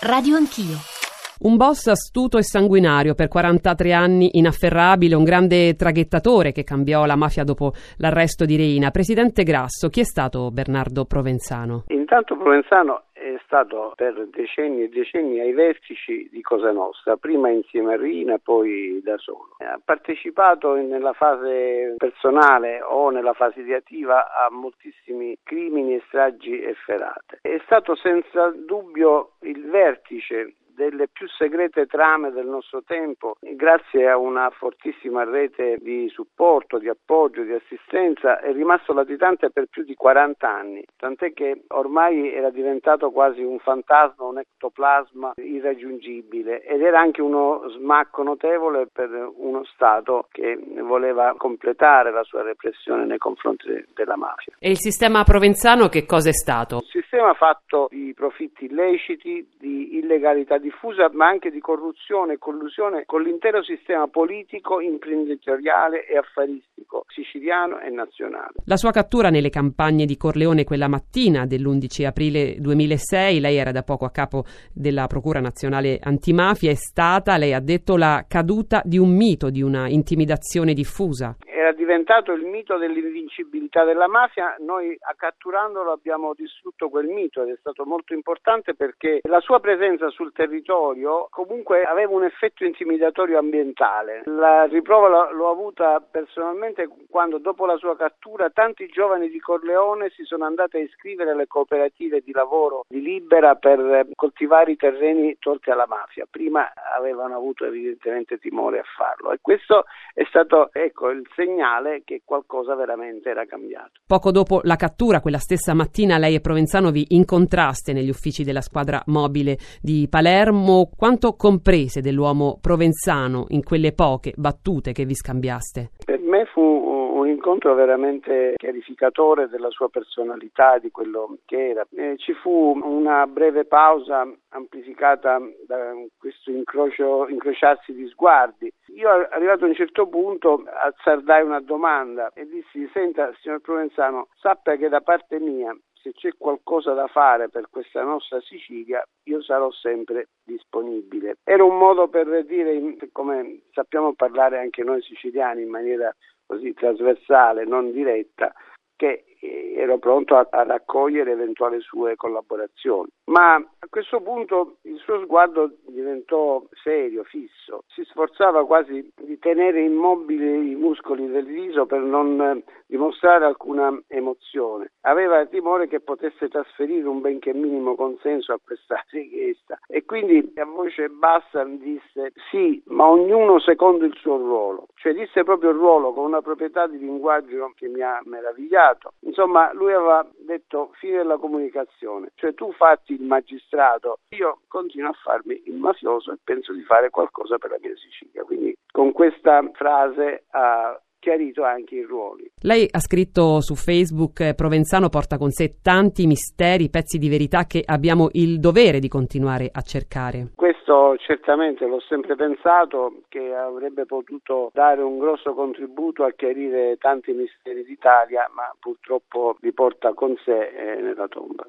Radio Anch'io. Un boss astuto e sanguinario per 43 anni, inafferrabile, un grande traghettatore che cambiò la mafia dopo l'arresto di Reina. Presidente Grasso, chi è stato Bernardo Provenzano? Intanto Provenzano è stato per decenni e decenni ai vertici di Cosa Nostra, prima insieme a Rina, poi da solo. Ha partecipato nella fase personale o nella fase ideativa a moltissimi crimini e stragi efferate. È stato senza dubbio il vertice delle più segrete trame del nostro tempo, grazie a una fortissima rete di supporto, di appoggio, di assistenza, è rimasto latitante per più di 40 anni, tant'è che ormai era diventato quasi un fantasma, un ectoplasma irraggiungibile ed era anche uno smacco notevole per uno Stato che voleva completare la sua repressione nei confronti della mafia. E il sistema provenzano che cosa è stato? Un sistema fatto di profitti illeciti, di illegalità diffusa, ma anche di corruzione e collusione con l'intero sistema politico, imprenditoriale e affaristico siciliano e nazionale. La sua cattura nelle campagne di Corleone quella mattina dell'11 aprile 2006, lei era da poco a capo della Procura Nazionale Antimafia, è stata, lei ha detto, la caduta di un mito, di una intimidazione diffusa era diventato il mito dell'invincibilità della mafia, noi catturandolo abbiamo distrutto quel mito ed è stato molto importante perché la sua presenza sul territorio comunque aveva un effetto intimidatorio ambientale. La riprova l'ho avuta personalmente quando dopo la sua cattura tanti giovani di Corleone si sono andati a iscrivere alle cooperative di lavoro di Libera per coltivare i terreni tolti alla mafia. Prima avevano avuto evidentemente timore a farlo e questo è stato ecco, il segno segnale che qualcosa veramente era cambiato. Poco dopo la cattura, quella stessa mattina, lei e Provenzano vi incontraste negli uffici della squadra mobile di Palermo. Quanto comprese dell'uomo provenzano in quelle poche battute che vi scambiaste? Per me fu un incontro veramente chiarificatore della sua personalità, di quello che era. Eh, ci fu una breve pausa amplificata da questo incrocio, incrociarsi di sguardi. Io arrivato a un certo punto azzardai una domanda e dissi, senta signor Provenzano, sappia che da parte mia se c'è qualcosa da fare per questa nostra Sicilia, io sarò sempre disponibile. Era un modo per dire, come sappiamo parlare anche noi siciliani in maniera così trasversale, non diretta, che ero pronto a, a, raccogliere eventuali sue collaborazioni. Ma a questo punto il suo sguardo diventò serio, fisso, si sforzava quasi di tenere immobili i muscoli del viso per non eh, dimostrare alcuna emozione. Aveva timore che potesse trasferire un benché minimo consenso a questa richiesta e quindi a voce bassa disse sì, ma ognuno secondo il suo ruolo, cioè disse proprio il ruolo con una proprietà di linguaggio che mi ha meravigliato. Insomma, lui aveva detto fine della comunicazione, cioè tu fatti il magistrato, io continuo a farmi il mafioso e penso di fare qualcosa per la mia Sicilia. Quindi con questa frase ha chiarito anche i ruoli. Lei ha scritto su Facebook eh, Provenzano porta con sé tanti misteri, pezzi di verità che abbiamo il dovere di continuare a cercare. Questo certamente l'ho sempre pensato che avrebbe potuto dare un grosso contributo a chiarire tanti misteri d'Italia, ma purtroppo li porta con sé eh, nella tomba.